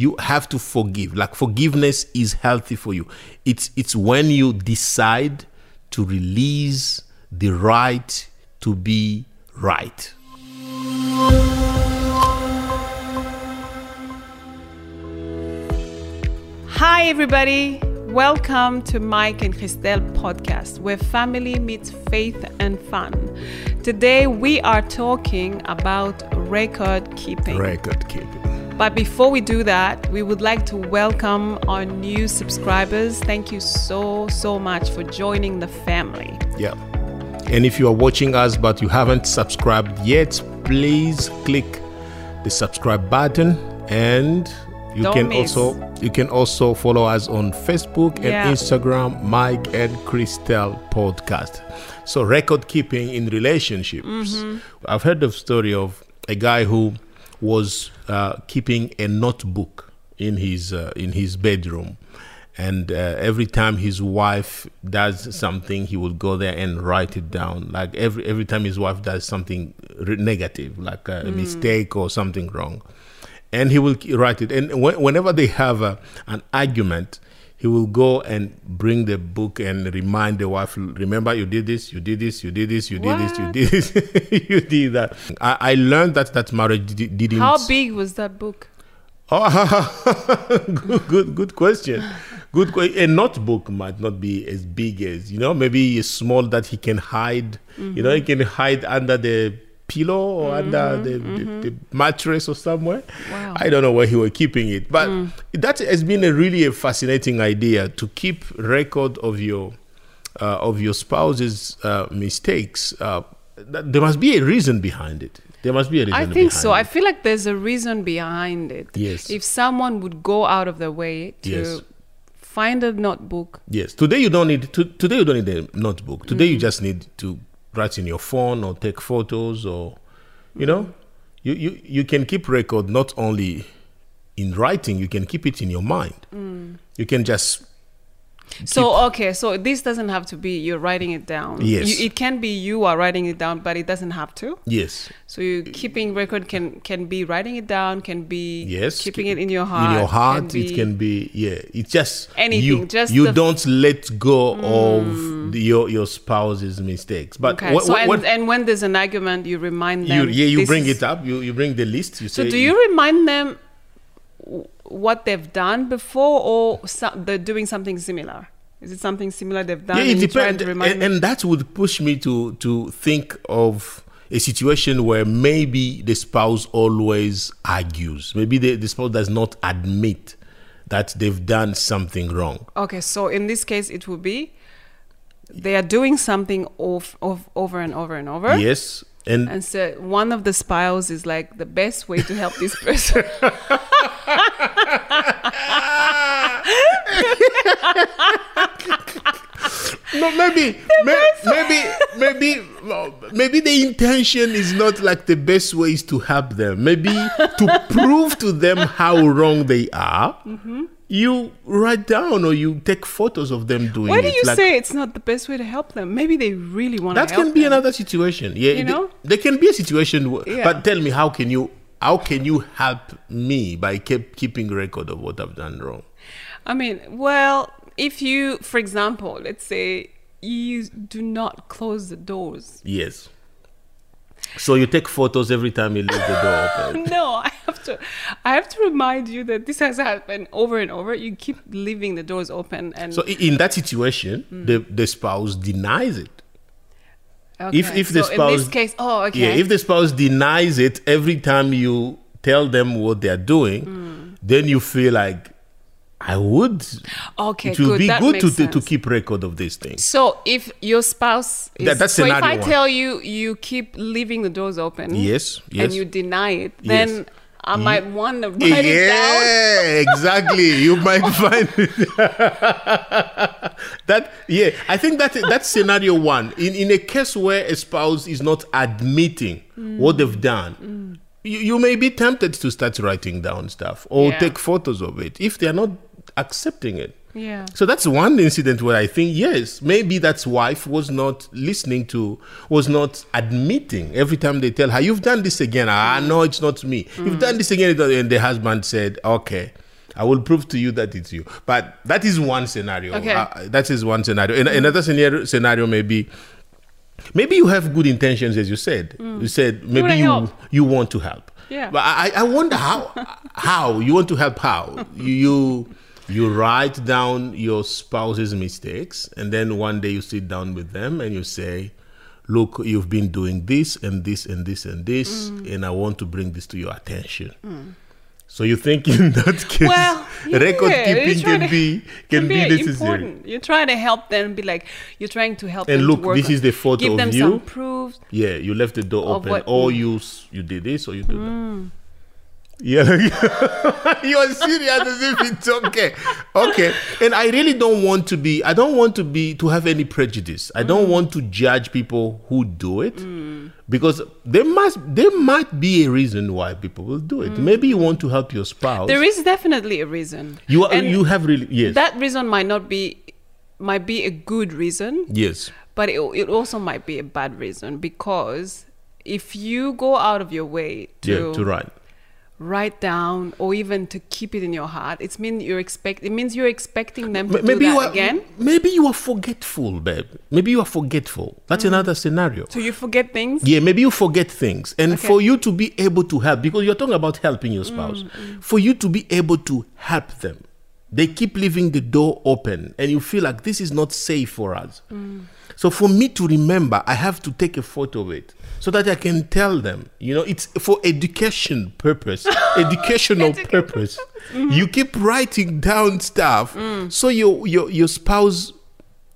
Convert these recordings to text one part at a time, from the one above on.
you have to forgive. Like forgiveness is healthy for you. It's it's when you decide to release the right to be right. Hi, everybody. Welcome to Mike and Christelle podcast, where family meets faith and fun. Today, we are talking about record keeping. Record keeping. But before we do that, we would like to welcome our new subscribers. Thank you so, so much for joining the family. Yeah. And if you are watching us but you haven't subscribed yet, please click the subscribe button and you Don't can miss. also you can also follow us on Facebook and Yeah. Instagram, Mike and Christelle Podcast. So record keeping in relationships. Mm-hmm. I've heard the story of a guy who was uh, keeping a notebook in his uh, in his bedroom. And uh, every time his wife does something, he would go there and write it down. Like every every time his wife does something negative, like a Mm. mistake or something wrong, and he will write it. And wh- whenever they have a, an argument, he will go and bring the book and remind the wife, remember you did this, you did this, you did this, you did this, you did this, you did that. I, I learned that that marriage di- didn't. How big was that book? Oh, good, good, good question. Good. A notebook might not be as big as you know. Maybe small that he can hide. You know, he mm-hmm. can hide under the pillow or under the, the, the mattress or somewhere. Wow. I don't know where he was keeping it, but that has been a really a fascinating idea to keep record of your uh, of your spouse's uh, mistakes. Uh, th- there must be a reason behind it. There must be a reason. I think so. I feel like there's a reason behind it. Yes. If someone would go out of their way to Yes. find a notebook, Yes. Today you don't need to, today you don't need a notebook. Today you just need to write in your phone or take photos or you know you, you you can keep record not only in writing, you can keep it in your mind. Mm. You can just So okay, so this doesn't have to be you're writing it down. Yes. You, it can be you are writing it down, but it doesn't have to. yes. So you keeping record can can be writing it down, can be Yes. keeping it in your heart. In your heart, can it can be yeah. It's just Anything, You, just you don't let go of hmm. the, your your spouse's mistakes. But Okay. what, so what, and, what- and when there's an argument, you remind you them. yeah you bring is- it up. You you bring the list. You So say do you remind them what they've done before, or so, they're doing something similar? Is it something similar they've done? Yeah, it and depends, and, and that would push me to to think of a situation where maybe the spouse always argues. Maybe the, the spouse does not admit that they've done something wrong. Okay, so in this case, it would be they are doing something of, of over and over and over. Yes, and And so one of the spouse is like the best way to help this person. no, maybe may, maybe maybe maybe the intention is not like the best ways to help them. Maybe to prove to them how wrong they are. Mm-hmm. You write down or you take photos of them doing Why do you like- say it's not the best way to help them? Maybe they really want to that can be them. another situation yeah You know? there can be a situation Yeah. but tell me how can you how can you help me by keep keeping record of what i've done wrong I mean, well, if you, for example, let's say you do not close the doors. yes so you take photos every time you leave the door open No, I have to. I have to remind you that this has happened over and over. You keep leaving the doors open, and so in that situation Mm. the the spouse denies it okay. if- if the so in spouse- this case, oh, okay. yeah if the spouse denies it every time you tell them what they're doing Mm. then you feel like i would okay, it will good. be that good to, to, to keep record of these things So if your spouse is, That- that's so if I one. tell you you keep leaving the doors open, Yes, yes. and you deny it, Yes. I hmm? might want to write it down. yeah, exactly. You might find that. Yeah, I think that that's scenario one. In in a case where a spouse is not admitting hmm. what they've done, hmm. you, you may be tempted to start writing down stuff or Yeah. take photos of it if they are not accepting it. Yeah. So that's one incident where I think yes, maybe that wife was not listening to, was not admitting every time they tell her, "You've done this again." Ah, no, it's not me. You've done this again, and the husband said, "Okay, I will prove to you that it's you. But that is one scenario. Okay. Uh, that is one scenario. And another scenario scenario may be maybe you have good intentions, as you said. You said maybe you help. you want to help. Yeah. But I, I wonder how how you want to help. How you you you write down your spouse's mistakes, and then one day you sit down with them and you say. Look, you've been doing this and this and this and this, Mm. and I want to bring this to your attention. So you think in that case, Well, record yeah, you're keeping can to- be can, be, necessary. important. You're trying to help them be like you're trying to help And them look, this is the photo give of them you. some proofs. Yeah, you left the door open, what- or mm. you you did this, or you did that. Yeah, you're serious as if it's okay. Okay, and I really don't want to be. I don't want to be to have any prejudice. I don't want to judge people who do it because there must there might be a reason why people will do it. Maybe you want to help your spouse. There is definitely a reason. you are, and you have really yes that reason might not be might be a good reason, yes but it, it also might be a bad reason because if you go out of your way to, yeah to write. Write down or even to keep it in your heart, it means you're expect it means you're expecting them to M- do maybe that you are again. maybe you are forgetful, babe. Maybe you are forgetful. That's mm-hmm. another scenario. So you forget things. Yeah, maybe you forget things. And Okay. for you to be able to help, because you're talking about helping your spouse, mm-hmm. for you to be able to help them, they keep leaving the door open and you feel like this is not safe for us. Mm. So for me to remember, I have to take a photo of it so that I can tell them, you know, it's for education purpose, educational purpose. You keep writing down stuff so your your your spouse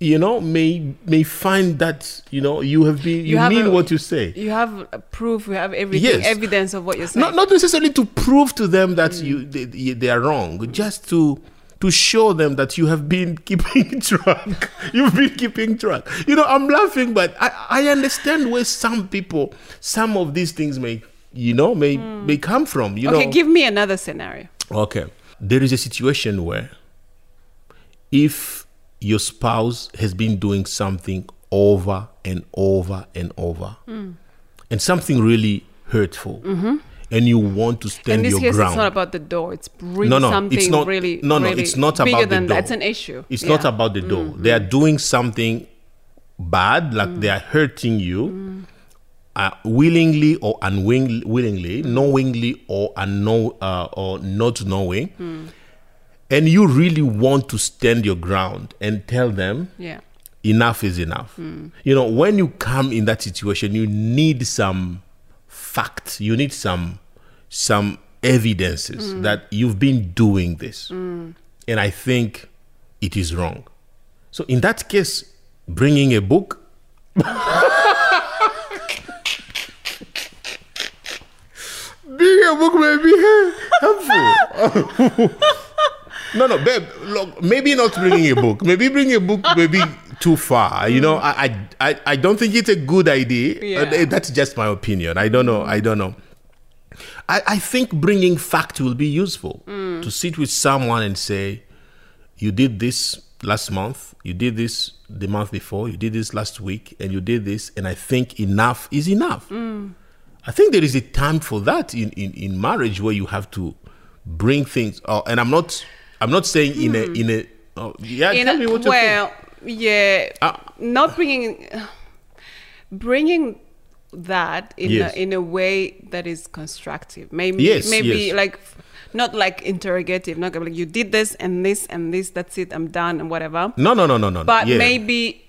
you know may may find that you know you have been you, have mean a- what you say You have proof. You have everything, Yes. evidence of what you're saying. not not necessarily to prove to them that Mm. you they they are wrong just to to show them that you have been keeping track you've been keeping track you know i'm laughing but i i understand where some people some of these things may you know may may come from you Mm. okay, know give me another scenario. Okay. There is a situation where if your spouse has been doing something over and over and over, and something really hurtful, and you want to In stand this your case, ground. it's not about the door. It's really no, no, something it's not. really, no, no, really it's not bigger about the than door. that. It's an issue. It's Yeah. not about the mm. door. They are doing something bad, like mm. they are hurting you, mm. uh, willingly or unwillingly, knowingly or unknow uh, or not knowing, and you really want to stand your ground and tell them Yeah. enough is enough. You know, when you come in that situation, you need some facts. You need some some evidences mm. that you've been doing this, mm. and I think it is wrong. So in that case, bringing a book. Bringing a book may be helpful. No, no, babe. Look, maybe not bringing a book. Maybe bringing a book maybe too far. You know, mm. I, I, I, I don't think it's a good idea. Yeah. Uh, That's just my opinion. I don't know. I don't know. I, I think bringing fact will be useful to sit with someone and say, you did this last month, you did this the month before, you did this last week, and you did this, and I think enough is enough. I think there is a time for that in, in, in marriage where you have to bring things. Oh, and I'm not I'm not saying in a in a oh, yeah. In tell a- me what you think. well, yeah, Ah. not bringing bringing that in Yes. a, in a way that is constructive. Maybe Yes, maybe yes. like not like interrogative. Not like you did this and this and this. That's it. I'm done and whatever. No, no, no, no, no. But yeah. maybe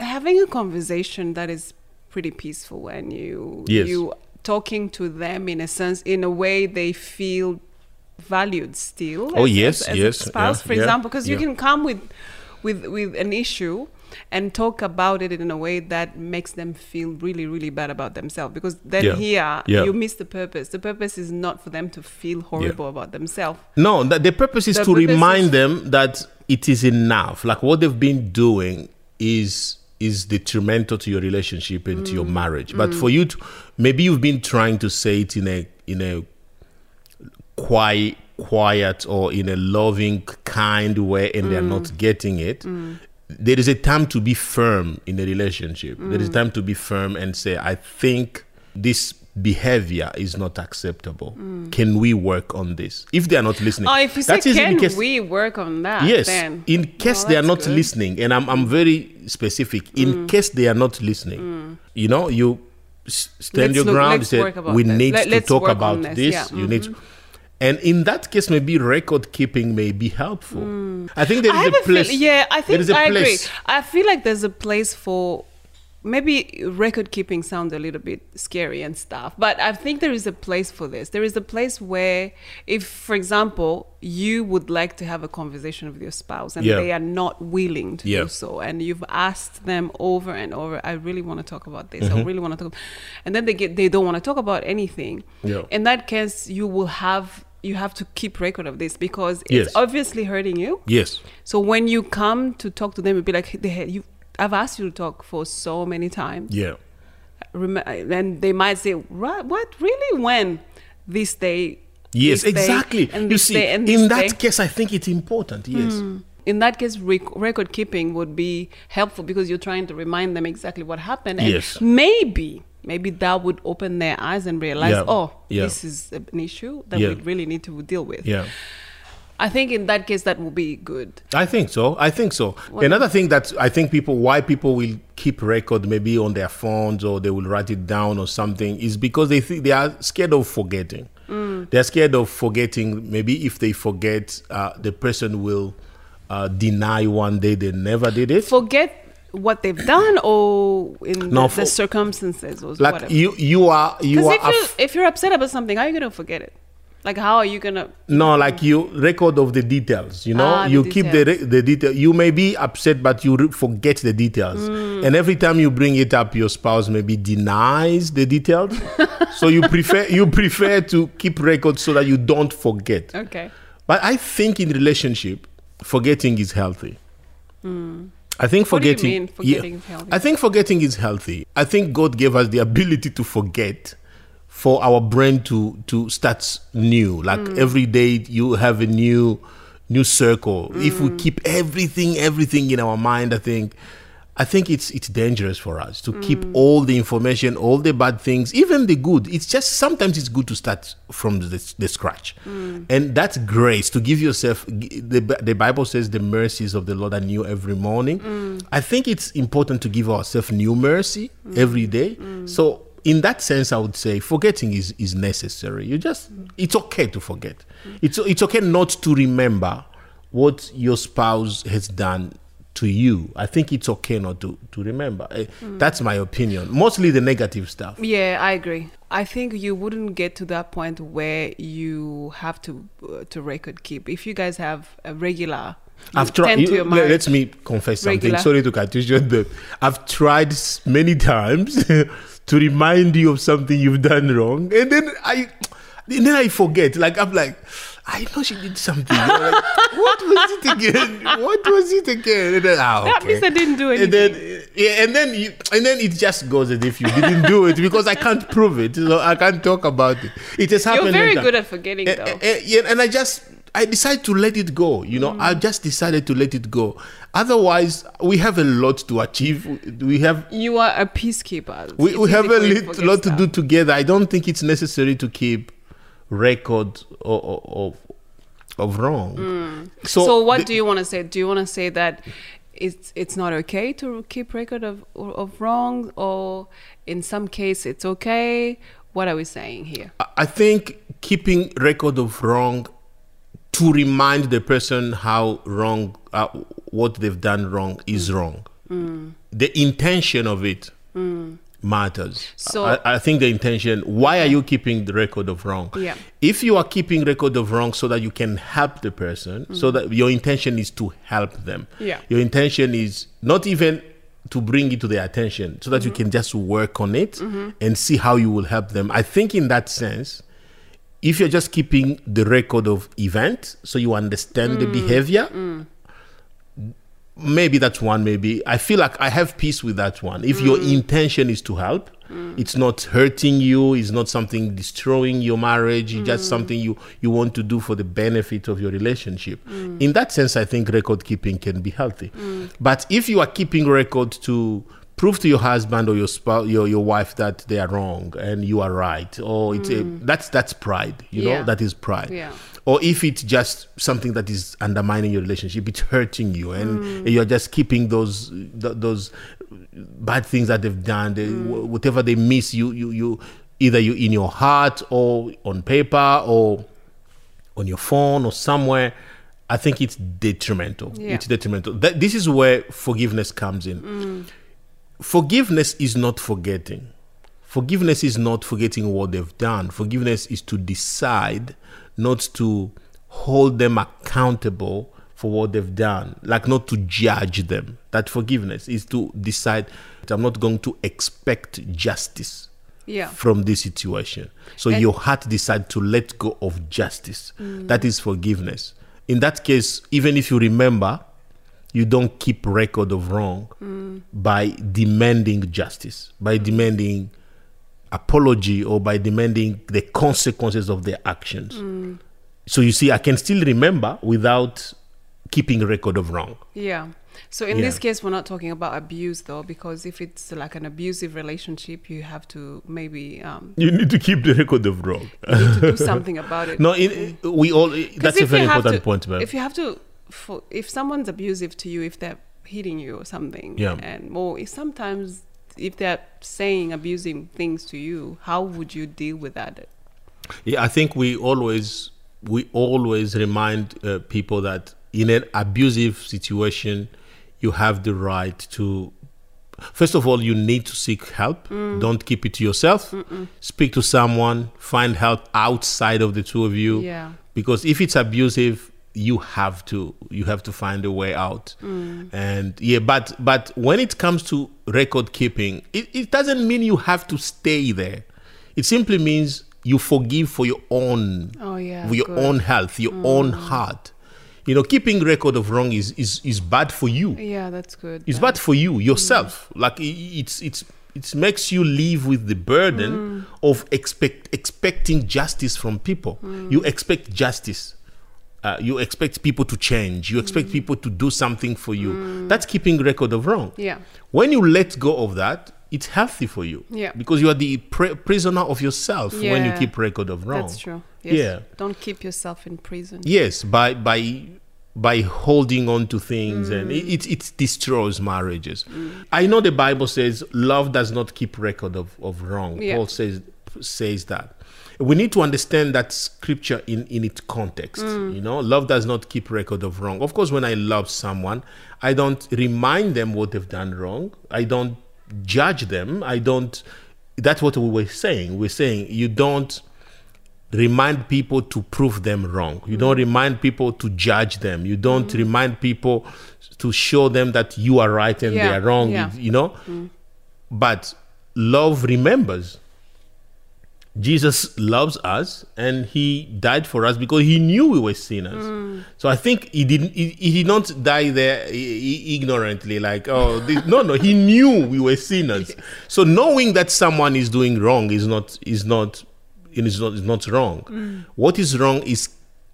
having a conversation that is pretty peaceful when you Yes. you talking to them in a sense in a way they feel valued still Oh, as- yes, as, as yes, spouse yeah, for yeah, example because you can come with with with an issue and talk about it in a way that makes them feel really really bad about themselves because then Yeah, here yeah. you miss the purpose the purpose is not for them to feel horrible about themselves No, that the purpose is The to purpose remind is- them that it is enough. Like what they've been doing is is detrimental to your relationship and to Mm. your marriage. But for you to maybe you've been trying to say it in a in a quiet quiet or in a loving kind way and they're Mm. not getting it. There is a time to be firm in a relationship. There Mm. is time to be firm and say, I think this behavior is not acceptable. Can we work on this? If they are not listening, Oh, if you say, That is in can case- we work on that? yes, Then, in case they are not good. Mm. listening, and I'm I'm very specific. In case they are not listening, you know, you stand Let's your look- ground. say we need Let- to talk about this, this. yeah, Mm-hmm. You need. And in that case, maybe record keeping may be helpful. I think there Mm. Is a a feel, place. yeah, I think I agree. I feel like there's a place for maybe record keeping sounds a little bit scary and stuff, but I think there is a place for this. There is a place where, if, for example, you would like to have a conversation with your spouse and Yeah. they are not willing to Yeah. do so, and you've asked them over and over, I really want to talk about this. Mm-hmm. I really want to talk, and then they get they don't want to talk about anything. Yeah. In that case, you will have you have to keep record of this because Yes. it's obviously hurting you. Yes. So when you come to talk to them, it'd be like, they, you, I've asked you to talk for so many times. Yeah. Rem- and they might say, right, what, really? When? This day. Yes, this day, exactly. and You see, day, and in that day. case, I think it's important. Yes. Hmm. In that case, rec- record keeping would be helpful because you're trying to remind them exactly what happened. And Yes. maybe, maybe that would open their eyes and realize, Yeah. oh, Yeah. this is an issue that Yeah. we really need to deal with. Yeah. I think in that case, that will be good. I think so. I think so. Another thing that I think people, why people will keep record maybe on their phones or they will write it down or something, is because they think they are scared of forgetting. Mm. They're scared of forgetting. Maybe if they forget, uh, the person will uh, deny one day they never did it. forget what they've done or in No, the, the circumstances or like whatever. you, you are, you are. if, you, af- if you're upset about something, how are you going to forget it? Like, how are you going to... No, like you record of the details. You know, Ah, the you keep the re- details. the detail. You may be upset, but you re- forget the details. Mm. And every time you bring it up, your spouse maybe denies the details. so you prefer you prefer to keep records so that you don't forget. Okay. But I think in relationship, forgetting is healthy. I think. What do you forgetting. forgetting is healthy? I think forgetting is healthy. I think God gave us the ability to forget for our brain to to start new. Like Hmm. every day you have a new new circle. If Hmm. we keep everything everything in our mind, I think I think it's it's dangerous for us to keep Hmm. all the information, all the bad things, even the good. It's just sometimes it's good to start from the, the scratch, Hmm. and that's grace to give yourself. The, the Bible says the mercies of the Lord are new every morning. Hmm. I think it's important to give ourselves new mercy every day. So in that sense, I would say forgetting is is necessary. You just it's okay to forget. It's it's okay not to remember what your spouse has done to you. I think it's okay not to to remember. Eh, That's my opinion. Mostly the negative stuff. Yeah, I agree. I think you wouldn't get to that point where you have to uh, to record keep. If you guys have a regular... I've tried. tend to you- your let- me confess something. Sorry to cut you short, but I've tried many times to remind you of something you've done wrong, and then I, and then I forget. Like I'm like, I know she did something. Like, what was it again? What was it again? And then, ah, That means I didn't do anything. And then, yeah, and then you, and then it just goes as if you didn't do it because I can't prove it, so I can't talk about it. It has happened. You're very good at forgetting, Eh, though. eh, yeah, and I just I decided to let it go. You know, Mm. I just decided to let it go. Otherwise, we have a lot to achieve. We have You are a peacekeeper. we, we have a for you to lit, lot to do together. I don't think it's necessary to keep record of of, of wrong. So, Mm. So, what the- do you want to say? Do you want to say that it's it's not okay to keep record of of wrong, or in some case it's okay? What are we saying here? I think keeping record of wrong to remind the person how wrong uh, what they've done wrong Mm. is wrong. The intention of it matters. So- I, I think the intention. Why are you keeping the record of wrong? Yeah. If you are keeping record of wrong so that you can help the person, so that your intention is to help them. Mm. Yeah. Your intention is not even to bring it to their attention, so that Mm-hmm. you can just work on it and see how you will help them. I think in that sense, if you're just keeping the record of event so you understand the Mm. behavior maybe that's one maybe i feel like i have peace with that one if your Mm. intention is to help it's not hurting you it's not something destroying your marriage it's Mm. just something you you want to do for the benefit of your relationship Mm. in that sense i think record keeping can be healthy but if you are keeping record to prove to your husband or your spouse, your your wife that they are wrong and you are right. Or it's a, that's that's pride. You know Mm. That is pride. Yeah. Or if it's just something that is undermining your relationship, it's hurting you, and Mm. you're just keeping those th- those bad things that they've done. They, Mm. wh- Whatever they miss, you you you either you in your heart or on paper or on your phone or somewhere. I think it's detrimental. Yeah. It's detrimental. That, this is where forgiveness comes in. Mm. Forgiveness is not forgetting. Forgiveness is not forgetting what they've done. Forgiveness is to decide not to hold them accountable for what they've done, like not to judge them. That forgiveness is to decide that I'm not going to expect justice Yeah. from this situation. So And- your heart decide to let go of justice. Mm. That is forgiveness. In that case, even if you remember, you don't keep record of wrong mm. by demanding justice, by mm. demanding apology or by demanding the consequences of their actions. So you see, I can still remember without keeping record of wrong. Yeah. So in Yeah. this case, we're not talking about abuse though, because if it's like an abusive relationship, you have to maybe um, You need to keep the record of wrong. you need to do something about it. no, in, we all. That's a very important to- point, man. If you have to, for, if someone's abusive to you, if they're hitting you or something, Yeah. and more, if sometimes if they're saying abusing things to you, how would you deal with that? Yeah, I think we always we always remind uh, people that in an abusive situation, you have the right to. First of all, you need to seek help. Mm. Don't keep it to yourself. Speak to someone. Find help outside of the two of you. Yeah. Because if it's abusive, you have to you have to find a way out. Mm. And yeah, but but when it comes to record keeping, it, it doesn't mean you have to stay there. It simply means you forgive for your own Oh yeah, for your good. Mm. own health, your own heart. You know, keeping record of wrong is is, is bad for you. Yeah, that's good. It's Uh, bad for you yourself. Like it's it's it makes you live with the burden Mm. of expect expecting justice from people. Mm. You expect justice. Uh, you expect people to change. You Mm. expect people to do something for you. That's keeping record of wrong. Yeah. When you let go of that, it's healthy for you. Yeah. Because you are the pri- prisoner of yourself when you keep record of wrong. That's true. Yes. Yeah. Don't keep yourself in prison. Yes, by by by holding on to things and Mm. it, it it destroys marriages. I know the Bible says love does not keep record of, of wrong. Yeah. Paul says says that. We need to understand that scripture in, in its context. Mm. You know, love does not keep record of wrong. Of course, when I love someone, I don't remind them what they've done wrong. I don't judge them. I don't that's what we were saying. We're saying you don't remind people to prove them wrong. You don't mm. remind people to judge them. You don't mm. remind people to show them that you are right and they are wrong. yeah. You know? Mm. But love remembers. Jesus loves us and he died for us because he knew we were sinners. So I think he didn't he, he did not die there ignorantly like oh this, no no he knew we were sinners. So knowing that someone is doing wrong is not is not is not is not wrong. Mm. What is wrong is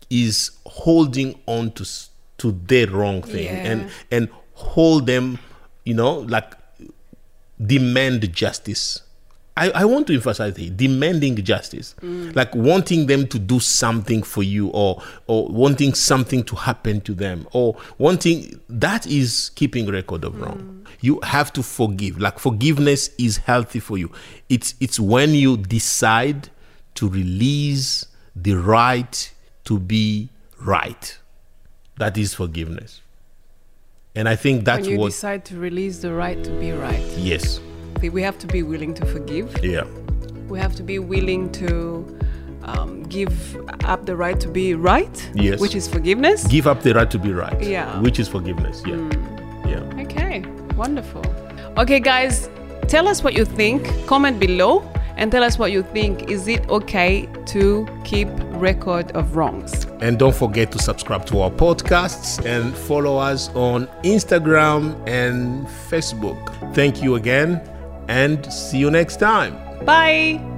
is holding on to to their wrong thing Yeah. and and hold them you know like demand justice. I, I want to emphasize here demanding justice, mm. like wanting them to do something for you, or or wanting something to happen to them, or wanting that is keeping record of wrong. Mm. You have to forgive. Like forgiveness is healthy for you. It's it's when you decide to release the right to be right. That is forgiveness. And I think that's what. when you what decide to release the right to be right, yes. We have to be willing to forgive. Yeah. We have to be willing to um, give up the right to be right, Yes. which is forgiveness. give up the right to be right Yeah. which is forgiveness yeah yeah Okay, wonderful. Okay, guys, tell us what you think. Comment below and tell us what you think. Is it okay to keep record of wrongs? and don't forget to subscribe to our podcasts and follow us on instagram and facebook thank you again and see you next time Bye.